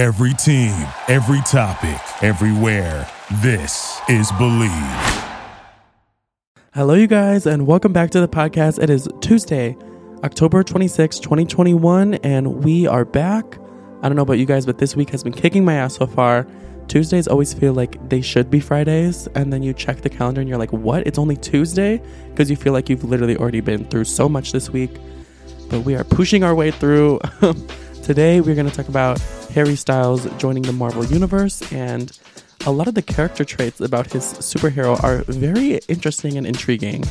Every team, every topic, everywhere. This is Bleav. Hello, you guys, and welcome back to the podcast. It is Tuesday, October 26, 2021, and we are back. I don't know about you guys, but this week has been kicking my ass so far. Tuesdays always feel like they should be Fridays, and then you check the calendar and you're like, what? It's only Tuesday? Because you feel like you've literally already been through so much this week. But we are pushing our way through. Today, we're going to talk about Harry Styles joining the Marvel Universe, and a lot of the character traits about his superhero are very interesting and intriguing.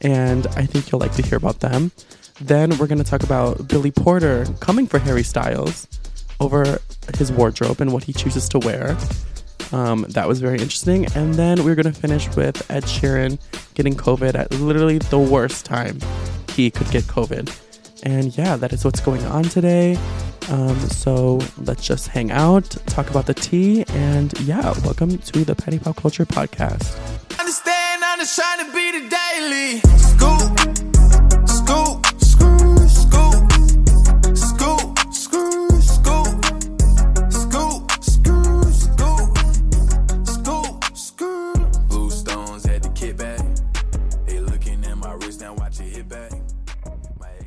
And I think you'll like to hear about them. Then we're going to talk about Billy Porter coming for Harry Styles over his wardrobe and what he chooses to wear. Um, that was very interesting. And then we're going to finish with Ed Sheeran getting COVID at literally the worst time he could get COVID. And yeah, that is what's going on today. Um, so let's just hang out, talk about the tea, and yeah, welcome to the Petty Pop Culture Podcast. Understand, I'm just trying to be the daily. Scoop,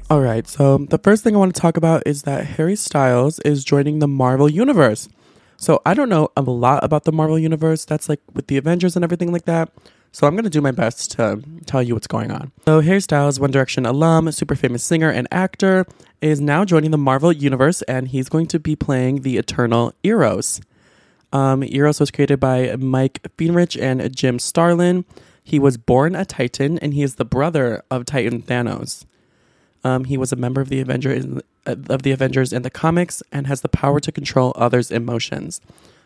All right, so the first thing I want to talk about is that Harry Styles is joining the Marvel Universe. So I don't know a lot about the Marvel Universe. That's like with the Avengers and everything like that. So I'm going to do my best to tell you what's going on. So Harry Styles, One Direction alum, super famous singer and actor, is now joining the Marvel Universe and he's going to be playing the Eternal Eros. Um, Eros was created by Mike Friedrich and Jim Starlin. He was born a Titan and he is the brother of Titan Thanos. Um, he was a member of the Avengers of the Avengers in the comics and has the power to control others' emotions.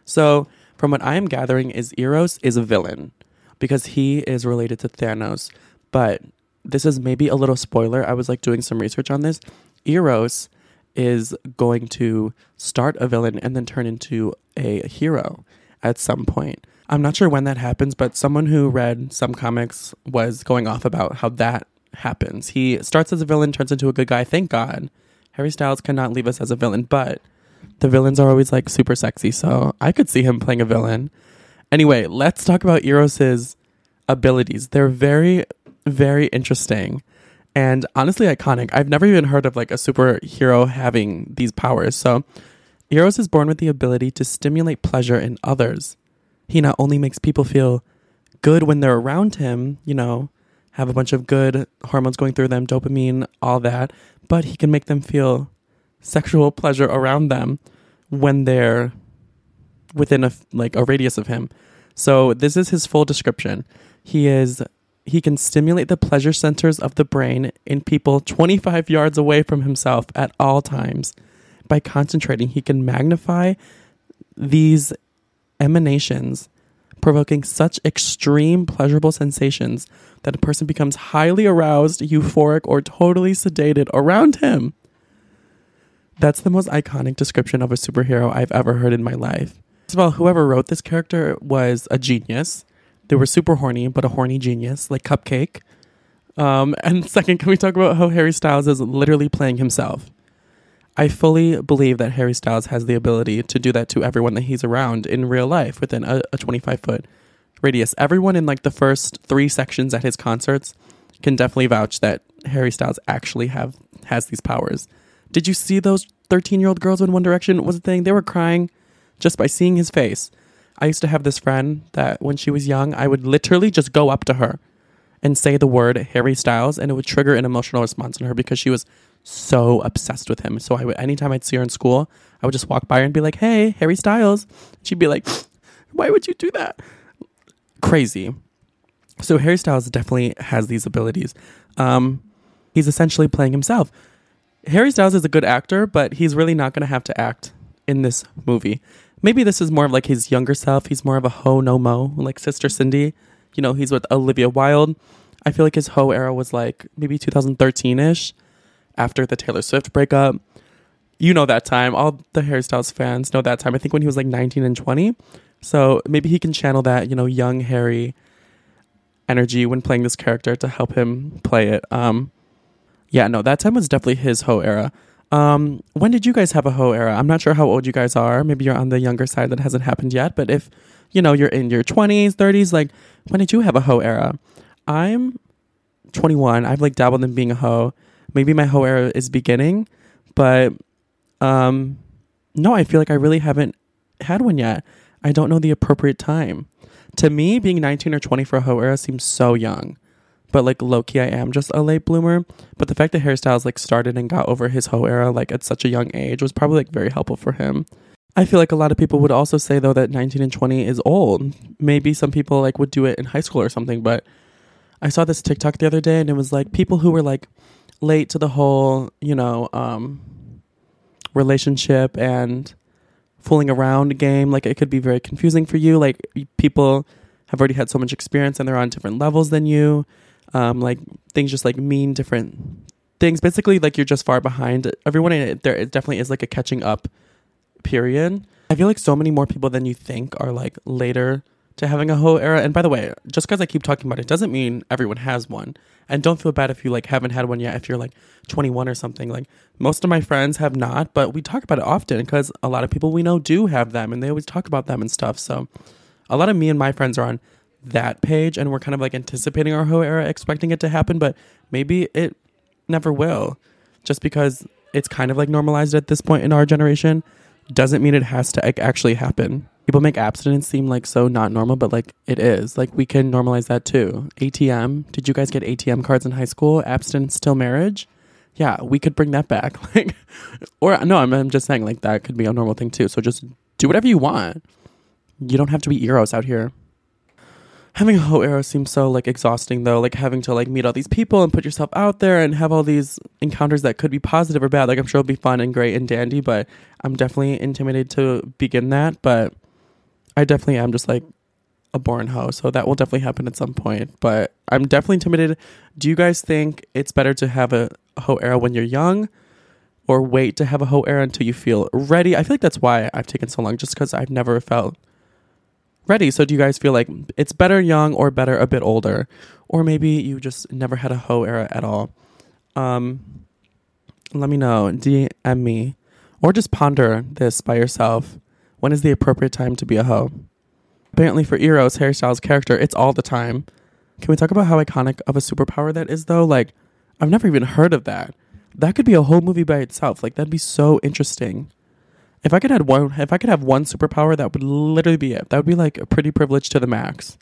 So, from what I am gathering, is Eros is a villain because he is related to Thanos. But this is maybe a little spoiler. I was like doing some research on this. Eros is going to start a villain and then turn into a hero at some point. I'm not sure when that happens, but someone who read some comics was going off about how that happens. He starts as a villain, turns into a good guy. Thank God. Harry Styles cannot leave us as a villain, but the villains are always like super sexy, so I could see him playing a villain. Anyway, let's talk about Eros's abilities. They're very, very interesting and honestly iconic. I've never even heard of like a superhero having these powers. So, Eros is born with the ability to stimulate pleasure in others. He not only makes people feel good when they're around him, you know, have a bunch of good hormones going through them, dopamine, all that, but he can make them feel sexual pleasure around them when they're within a like a radius of him. So this is his full description. He is he can stimulate the pleasure centers of the brain in people 25 yards away from himself at all times. By concentrating, he can magnify these emanations, provoking such extreme pleasurable sensations that a person becomes highly aroused, euphoric, or totally sedated around him. That's the most iconic description of a superhero I've ever heard in my life. First of all, whoever wrote this character was a genius. They were super horny, but a horny genius, like Cupcake. Um, and second, can we talk about how Harry Styles is literally playing himself? I fully believe that Harry Styles has the ability to do that to everyone that he's around in real life within a, a 25 foot radius. Everyone in like the first three sections at his concerts can definitely vouch that Harry Styles actually have has these powers. Did you see those 13 year old girls when One Direction was a thing? They were crying just by seeing his face. I used to have this friend that when she was young, I would literally just go up to her and say the word Harry Styles, and it would trigger an emotional response in her because she was so obsessed with him. So I would, anytime I'd see her in school, I would just walk by her and be like, "Hey, Harry Styles." She'd be like, "Why would you do that?" Crazy. So Harry Styles definitely has these abilities. Um, he's essentially playing himself. Harry Styles is a good actor, but he's really not going to have to act in this movie. Maybe this is more of like his younger self. He's more of a ho no mo, like Sister Cindy. You know, he's with Olivia Wilde. I feel like his ho era was like maybe 2013 ish after the Taylor Swift breakup. You know that time. All the Harry Styles fans know that time. I think when he was like 19 and 20. So maybe he can channel that, you know, young Harry energy when playing this character to help him play it. Um, yeah, no, that time was definitely his hoe era. Um, when did you guys have a hoe era? I'm not sure how old you guys are. Maybe you're on the younger side that hasn't happened yet. But if you know you're in your 20s, 30s, like when did you have a hoe era? I'm 21. I've like dabbled in being a hoe. Maybe my hoe era is beginning, but um, no, I feel like I really haven't had one yet. I don't know the appropriate time. To me, being 19 or 20 for a hoe era seems so young. But like low key, I am just a late bloomer. But the fact that Harry Styles like started and got over his hoe era like at such a young age was probably like very helpful for him. I feel like a lot of people would also say though that 19 and 20 is old. Maybe some people like would do it in high school or something, but I saw this TikTok the other day and it was like people who were like late to the whole, you know, um relationship and fooling around game. Like it could be very confusing for you. Like people have already had so much experience and they're on different levels than you. Um, like things just like mean different things. Basically, like you're just far behind everyone. And it, there it definitely is like a catching up period. I feel like so many more people than you think are like later to having a hoe era. And by the way, just because I keep talking about it doesn't mean everyone has one. And don't feel bad if you like haven't had one yet. If you're like 21 or something, like most of my friends have not, but we talk about it often because a lot of people we know do have them, and they always talk about them and stuff. So a lot of me and my friends are on that page, and we're kind of like anticipating our hoe era, expecting it to happen, but maybe it never will, just because it's kind of like normalized at this point in our generation doesn't mean it has to like, actually happen. People make abstinence seem like so not normal, but like it is. Like we can normalize that too. ATM. Did you guys get ATM cards in high school? Abstinence till marriage? Yeah, we could bring that back. Like, or no, I'm, I'm just saying like that could be a normal thing too. So just do whatever you want. You don't have to be eros out here. Having a whole era seems so like exhausting though, like having to like meet all these people and put yourself out there and have all these encounters that could be positive or bad. Like I'm sure it'll be fun and great and dandy, but I'm definitely intimidated to begin that. But I definitely am just like a born hoe, so that will definitely happen at some point. But I'm definitely intimidated. Do you guys think it's better to have a hoe era when you're young, or wait to have a hoe era until you feel ready? I feel like that's why I've taken so long, just because I've never felt ready. So do you guys feel like it's better young or better a bit older, or maybe you just never had a hoe era at all? Um, let me know. DM me, or just ponder this by yourself. When is the appropriate time to be a hoe? Apparently, for Eros, Harry Styles' character, it's all the time. Can we talk about how iconic of a superpower that is, though? Like, I've never even heard of that. That could be a whole movie by itself. Like, that'd be so interesting. If I could have one, if I could have one superpower, that would literally be it. That would be like a pretty privilege to the max.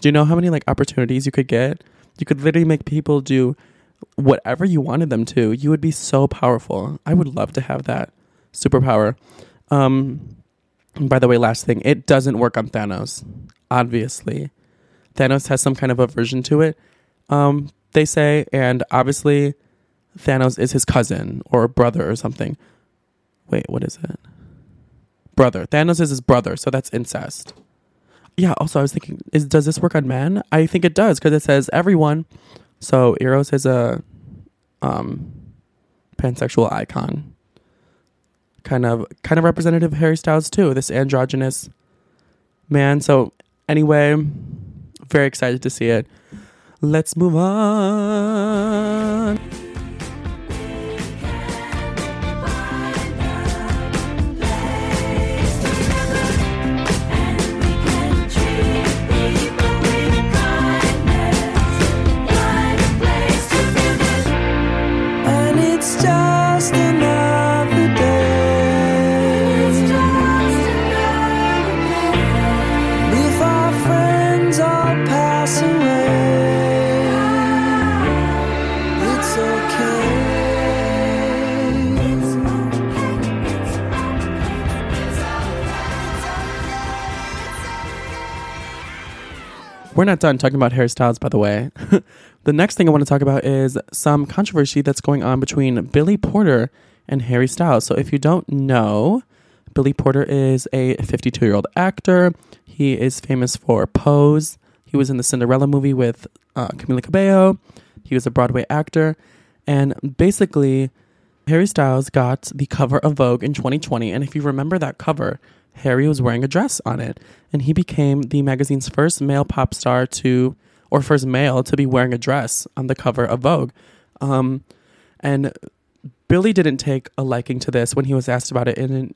Do you know how many like opportunities you could get? You could literally make people do whatever you wanted them to. You would be so powerful. I would love to have that superpower. Um, by the way, last thing, it doesn't work on Thanos. Obviously, Thanos has some kind of aversion to it. Um, they say, and obviously, Thanos is his cousin or brother or something. Wait, what is it? Brother. Thanos is his brother, so that's incest. Yeah. Also, I was thinking, is does this work on men? I think it does because it says everyone. So Eros is a um, pansexual icon kind of kind of representative of Harry Styles too, this androgynous man. So anyway, very excited to see it. Let's move on. Not done talking about Harry Styles, by the way. the next thing I want to talk about is some controversy that's going on between Billy Porter and Harry Styles. So, if you don't know, Billy Porter is a 52 year old actor. He is famous for Pose. He was in the Cinderella movie with uh, Camila Cabello. He was a Broadway actor. And basically, Harry Styles got the cover of Vogue in 2020. And if you remember that cover, Harry was wearing a dress on it. And he became the magazine's first male pop star to, or first male to be wearing a dress on the cover of Vogue. Um, and Billy didn't take a liking to this when he was asked about it in an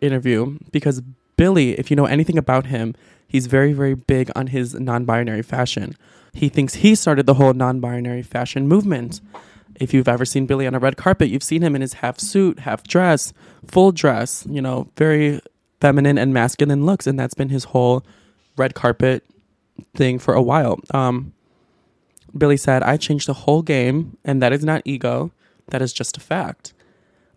interview because Billy, if you know anything about him, he's very, very big on his non binary fashion. He thinks he started the whole non binary fashion movement. If you've ever seen Billy on a red carpet, you've seen him in his half suit, half dress, full dress, you know, very feminine and masculine looks. And that's been his whole red carpet thing for a while. Um, Billy said, I changed the whole game, and that is not ego, that is just a fact.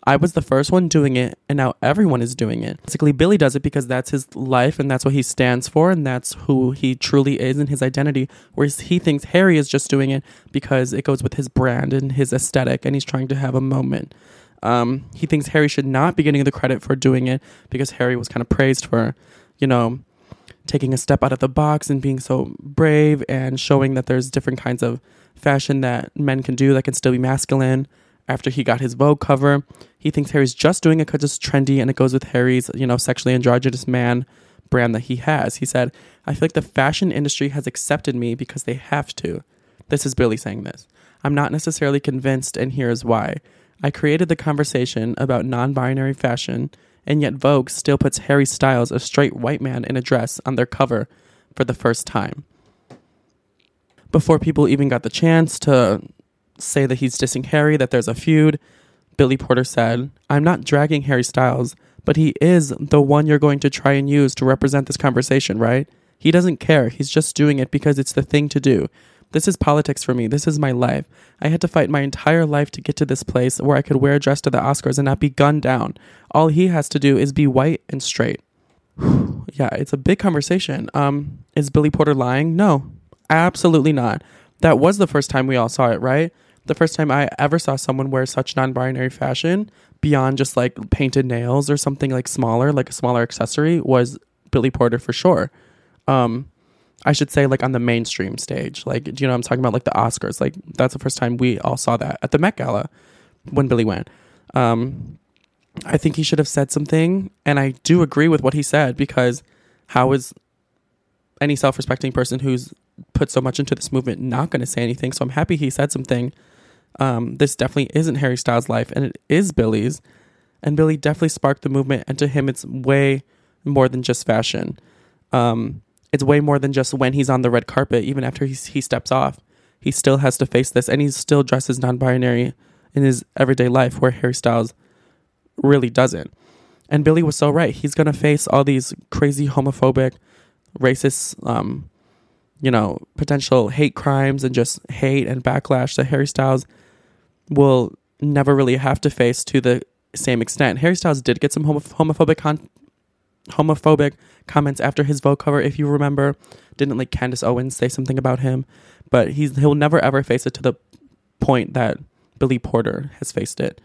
I was the first one doing it, and now everyone is doing it. Basically, Billy does it because that's his life and that's what he stands for, and that's who he truly is in his identity. Whereas he thinks Harry is just doing it because it goes with his brand and his aesthetic, and he's trying to have a moment. Um, he thinks Harry should not be getting the credit for doing it because Harry was kind of praised for, you know, taking a step out of the box and being so brave and showing that there's different kinds of fashion that men can do that can still be masculine. After he got his Vogue cover, he thinks Harry's just doing it because it's trendy and it goes with Harry's, you know, sexually androgynous man brand that he has. He said, I feel like the fashion industry has accepted me because they have to. This is Billy saying this. I'm not necessarily convinced, and here's why. I created the conversation about non binary fashion and yet Vogue still puts Harry Styles, a straight white man in a dress, on their cover for the first time. Before people even got the chance to say that he's dissing Harry, that there's a feud, Billy Porter said, I'm not dragging Harry Styles, but he is the one you're going to try and use to represent this conversation, right? He doesn't care. He's just doing it because it's the thing to do. This is politics for me. This is my life. I had to fight my entire life to get to this place where I could wear a dress to the Oscars and not be gunned down. All he has to do is be white and straight. yeah, it's a big conversation. Um, is Billy Porter lying? No, absolutely not. That was the first time we all saw it, right? The first time I ever saw someone wear such non binary fashion beyond just like painted nails or something like smaller, like a smaller accessory, was Billy Porter for sure. Um, I should say like on the mainstream stage. Like, do you know I'm talking about? Like the Oscars. Like that's the first time we all saw that at the Met Gala when Billy went. Um, I think he should have said something, and I do agree with what he said because how is any self-respecting person who's put so much into this movement not going to say anything? So I'm happy he said something. Um, this definitely isn't Harry Styles' life, and it is Billy's. And Billy definitely sparked the movement, and to him, it's way more than just fashion. Um, it's way more than just when he's on the red carpet. Even after he he steps off, he still has to face this, and he still dresses non-binary in his everyday life, where Harry Styles really doesn't. And Billy was so right. He's gonna face all these crazy homophobic, racist, um, you know, potential hate crimes and just hate and backlash that Harry Styles will never really have to face to the same extent. Harry Styles did get some homophobic con- homophobic comments after his Vogue cover, if you remember. Didn't like Candace Owens say something about him, but he's he'll never ever face it to the point that Billy Porter has faced it.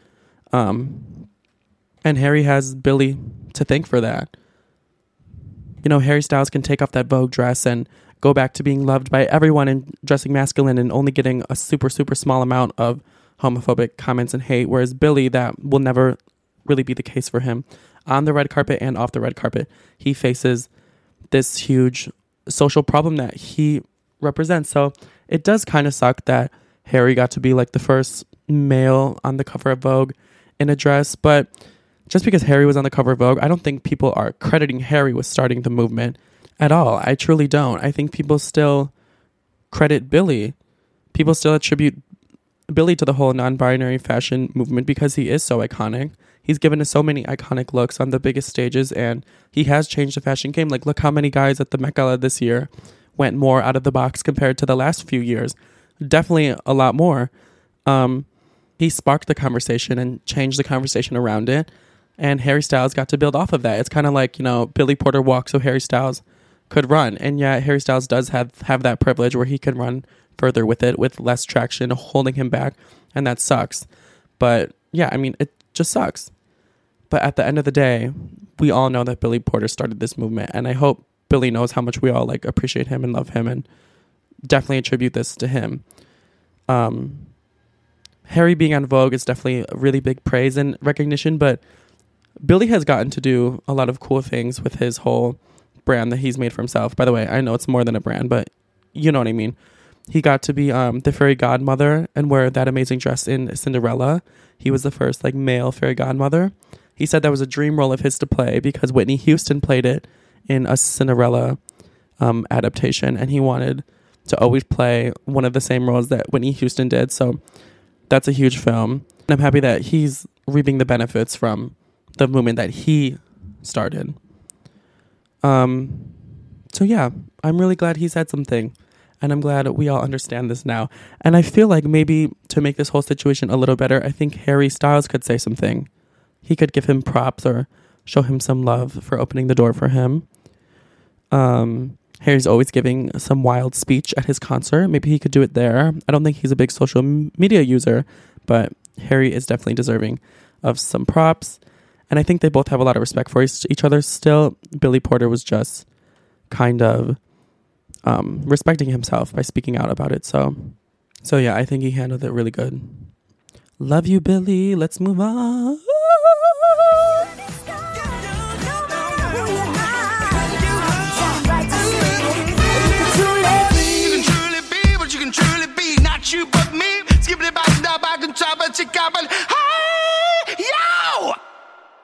Um, and Harry has Billy to thank for that. You know, Harry Styles can take off that Vogue dress and go back to being loved by everyone and dressing masculine and only getting a super, super small amount of homophobic comments and hate, whereas Billy, that will never really be the case for him on the red carpet and off the red carpet. He faces this huge social problem that he represents. So it does kind of suck that Harry got to be like the first male on the cover of Vogue in a dress, but just because Harry was on the cover of Vogue, I don't think people are crediting Harry with starting the movement at all. I truly don't. I think people still credit Billy. People still attribute Billy to the whole non binary fashion movement because he is so iconic he's given us so many iconic looks on the biggest stages and he has changed the fashion game. Like, look how many guys at the Gala this year went more out of the box compared to the last few years. Definitely a lot more. Um, he sparked the conversation and changed the conversation around it. And Harry Styles got to build off of that. It's kind of like, you know, Billy Porter walked so Harry Styles could run. And yeah, Harry Styles does have, have that privilege where he can run further with it with less traction holding him back. And that sucks. But yeah, I mean, it just sucks. But at the end of the day, we all know that Billy Porter started this movement, and I hope Billy knows how much we all like appreciate him and love him, and definitely attribute this to him. Um, Harry being on Vogue is definitely a really big praise and recognition, but Billy has gotten to do a lot of cool things with his whole brand that he's made for himself. By the way, I know it's more than a brand, but you know what I mean. He got to be um, the fairy godmother and wear that amazing dress in Cinderella. he was the first like male fairy godmother. He said that was a dream role of his to play because Whitney Houston played it in a Cinderella um, adaptation, and he wanted to always play one of the same roles that Whitney Houston did. So that's a huge film. And I'm happy that he's reaping the benefits from the movement that he started. Um, so yeah, I'm really glad he said something. And I'm glad we all understand this now. And I feel like maybe to make this whole situation a little better, I think Harry Styles could say something. He could give him props or show him some love for opening the door for him. Um, Harry's always giving some wild speech at his concert. Maybe he could do it there. I don't think he's a big social media user, but Harry is definitely deserving of some props. And I think they both have a lot of respect for each other still. Billy Porter was just kind of um, respecting himself by speaking out about it. So, so yeah, I think he handled it really good. Love you, Billy. Let's move on.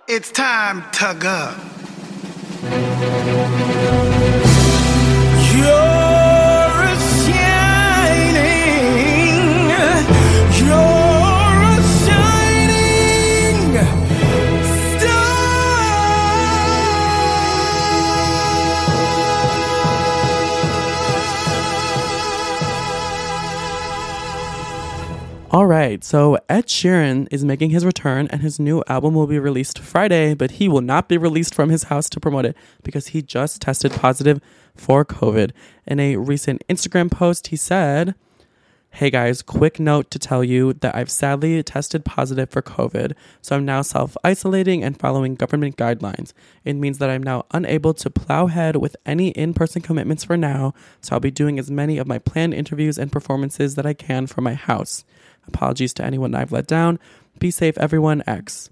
It's time to go. So Ed Sheeran is making his return and his new album will be released Friday, but he will not be released from his house to promote it because he just tested positive for COVID. In a recent Instagram post, he said, Hey guys, quick note to tell you that I've sadly tested positive for COVID, so I'm now self isolating and following government guidelines. It means that I'm now unable to plow ahead with any in person commitments for now, so I'll be doing as many of my planned interviews and performances that I can from my house. Apologies to anyone I've let down. Be safe, everyone. X.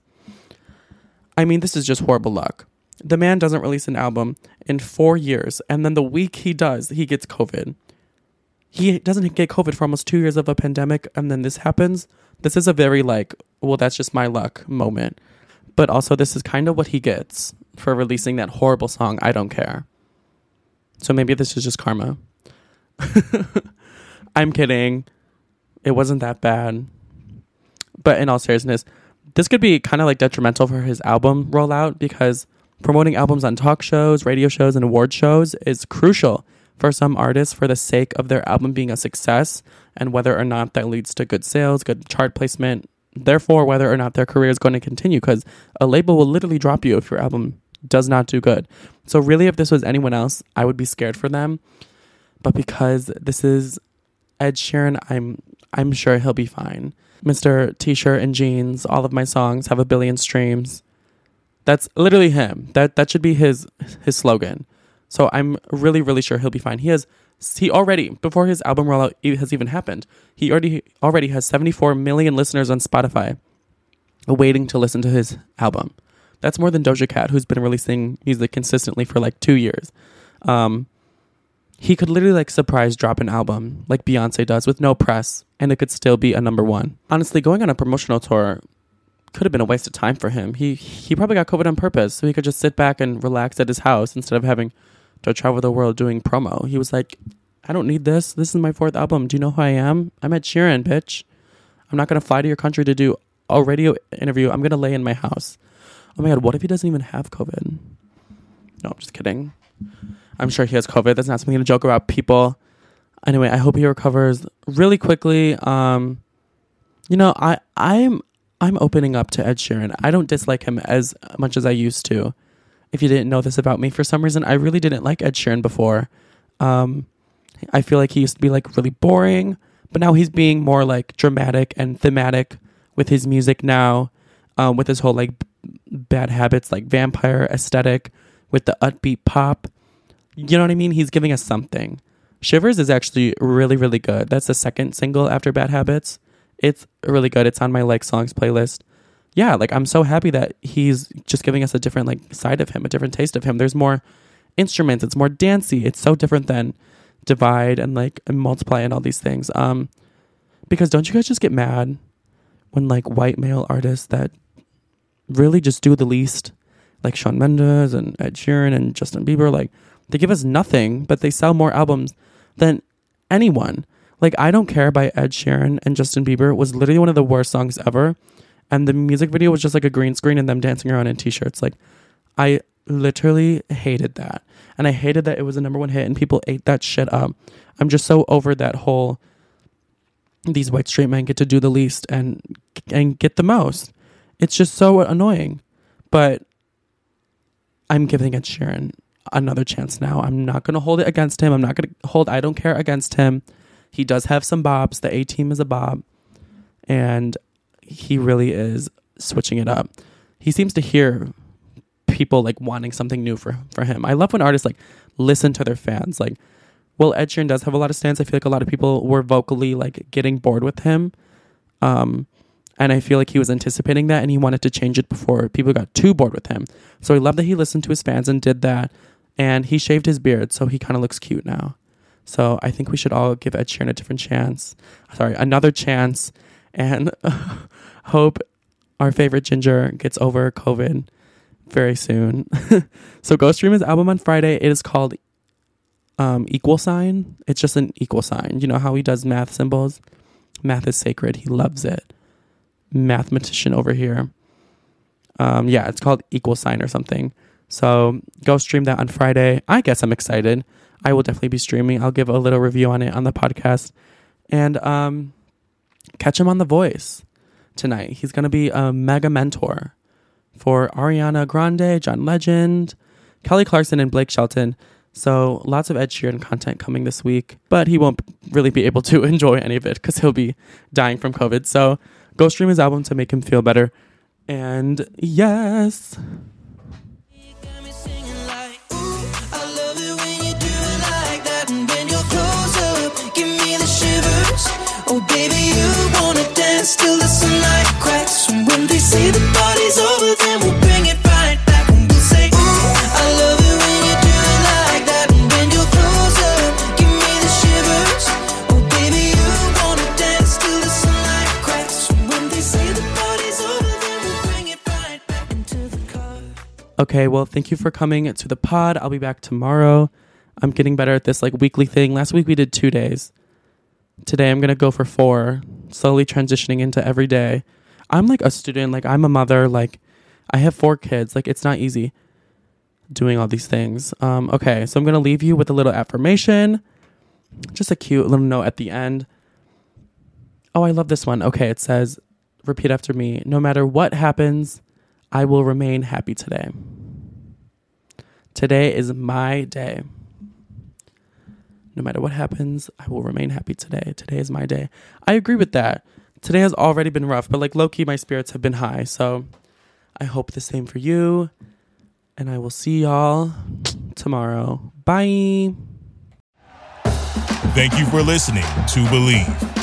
I mean, this is just horrible luck. The man doesn't release an album in four years, and then the week he does, he gets COVID. He doesn't get COVID for almost two years of a pandemic, and then this happens. This is a very, like, well, that's just my luck moment. But also, this is kind of what he gets for releasing that horrible song, I Don't Care. So maybe this is just karma. I'm kidding. It wasn't that bad. But in all seriousness, this could be kind of like detrimental for his album rollout because promoting albums on talk shows, radio shows, and award shows is crucial for some artists for the sake of their album being a success and whether or not that leads to good sales, good chart placement, therefore, whether or not their career is going to continue because a label will literally drop you if your album does not do good. So, really, if this was anyone else, I would be scared for them. But because this is Ed Sheeran, I'm I'm sure he'll be fine. Mr. T-shirt and jeans, all of my songs have a billion streams. That's literally him. That that should be his his slogan. So I'm really really sure he'll be fine. He has he already before his album rollout has even happened. He already already has 74 million listeners on Spotify waiting to listen to his album. That's more than Doja Cat who's been releasing music consistently for like 2 years. Um he could literally like surprise drop an album like Beyonce does with no press and it could still be a number 1. Honestly, going on a promotional tour could have been a waste of time for him. He he probably got COVID on purpose, so he could just sit back and relax at his house instead of having to travel the world doing promo. He was like, I don't need this. This is my fourth album. Do you know who I am? I'm Ed Sheeran, bitch. I'm not gonna fly to your country to do a radio interview. I'm gonna lay in my house. Oh my god, what if he doesn't even have COVID? No, I'm just kidding. I'm sure he has COVID. That's not something to joke about, people. Anyway, I hope he recovers really quickly. Um, you know, I I'm I'm opening up to Ed Sheeran. I don't dislike him as much as I used to. If you didn't know this about me, for some reason, I really didn't like Ed Sheeran before. Um, I feel like he used to be like really boring, but now he's being more like dramatic and thematic with his music now, um, with his whole like bad habits, like vampire aesthetic, with the upbeat pop. You know what I mean? He's giving us something. Shivers is actually really, really good. That's the second single after Bad Habits. It's really good. It's on my like songs playlist. Yeah, like I'm so happy that he's just giving us a different like side of him, a different taste of him. There's more instruments. It's more dancey. It's so different than Divide and like and Multiply and all these things. Um, because don't you guys just get mad when like white male artists that really just do the least, like Shawn Mendes and Ed Sheeran and Justin Bieber, like they give us nothing, but they sell more albums than anyone. Like I Don't Care by Ed Sheeran and Justin Bieber was literally one of the worst songs ever. And the music video was just like a green screen and them dancing around in t-shirts. Like I literally hated that. And I hated that it was a number one hit and people ate that shit up. I'm just so over that whole these white straight men get to do the least and and get the most. It's just so annoying. But I'm giving Ed Sheeran another chance now. I'm not going to hold it against him. I'm not going to hold I don't care against him. He does have some bobs. The A team is a bob. And he really is switching it up. He seems to hear people like wanting something new for for him. I love when artists like listen to their fans. Like, well, Ed Sheeran does have a lot of stands. I feel like a lot of people were vocally like getting bored with him. Um, and I feel like he was anticipating that and he wanted to change it before people got too bored with him. So I love that he listened to his fans and did that. And he shaved his beard, so he kind of looks cute now. So I think we should all give Ed Sheeran a different chance. Sorry, another chance. And hope our favorite ginger gets over COVID very soon. so go stream his album on Friday. It is called um, Equal Sign. It's just an equal sign. You know how he does math symbols? Math is sacred. He loves it. Mathematician over here. Um, yeah, it's called Equal Sign or something. So go stream that on Friday. I guess I'm excited. I will definitely be streaming. I'll give a little review on it on the podcast. And um, catch him on The Voice tonight. He's going to be a mega mentor for Ariana Grande, John Legend, Kelly Clarkson, and Blake Shelton. So lots of Ed Sheeran content coming this week, but he won't really be able to enjoy any of it because he'll be dying from COVID. So go stream his album to make him feel better. And yes. Oh, baby, you wanna dance till the sunlight cracks. And when they the party's over, then we'll bring it right back. And we'll say, ooh, I love it when you do it like that. And when you're close up, give me the shivers. Oh, baby, you wanna dance till the sunlight cracks. And when they the party's over, then we'll bring it right back into the car. Okay, well, thank you for coming to the pod. I'll be back tomorrow. I'm getting better at this like weekly thing. Last week we did two days. Today I'm gonna go for four, slowly transitioning into every day. I'm like a student, like I'm a mother, like I have four kids. Like it's not easy doing all these things. Um, okay, so I'm gonna leave you with a little affirmation. Just a cute little note at the end. Oh, I love this one. Okay, it says, repeat after me. No matter what happens, I will remain happy today. Today is my day. No matter what happens, I will remain happy today. Today is my day. I agree with that. Today has already been rough, but like low key, my spirits have been high. So I hope the same for you. And I will see y'all tomorrow. Bye. Thank you for listening to Bleav.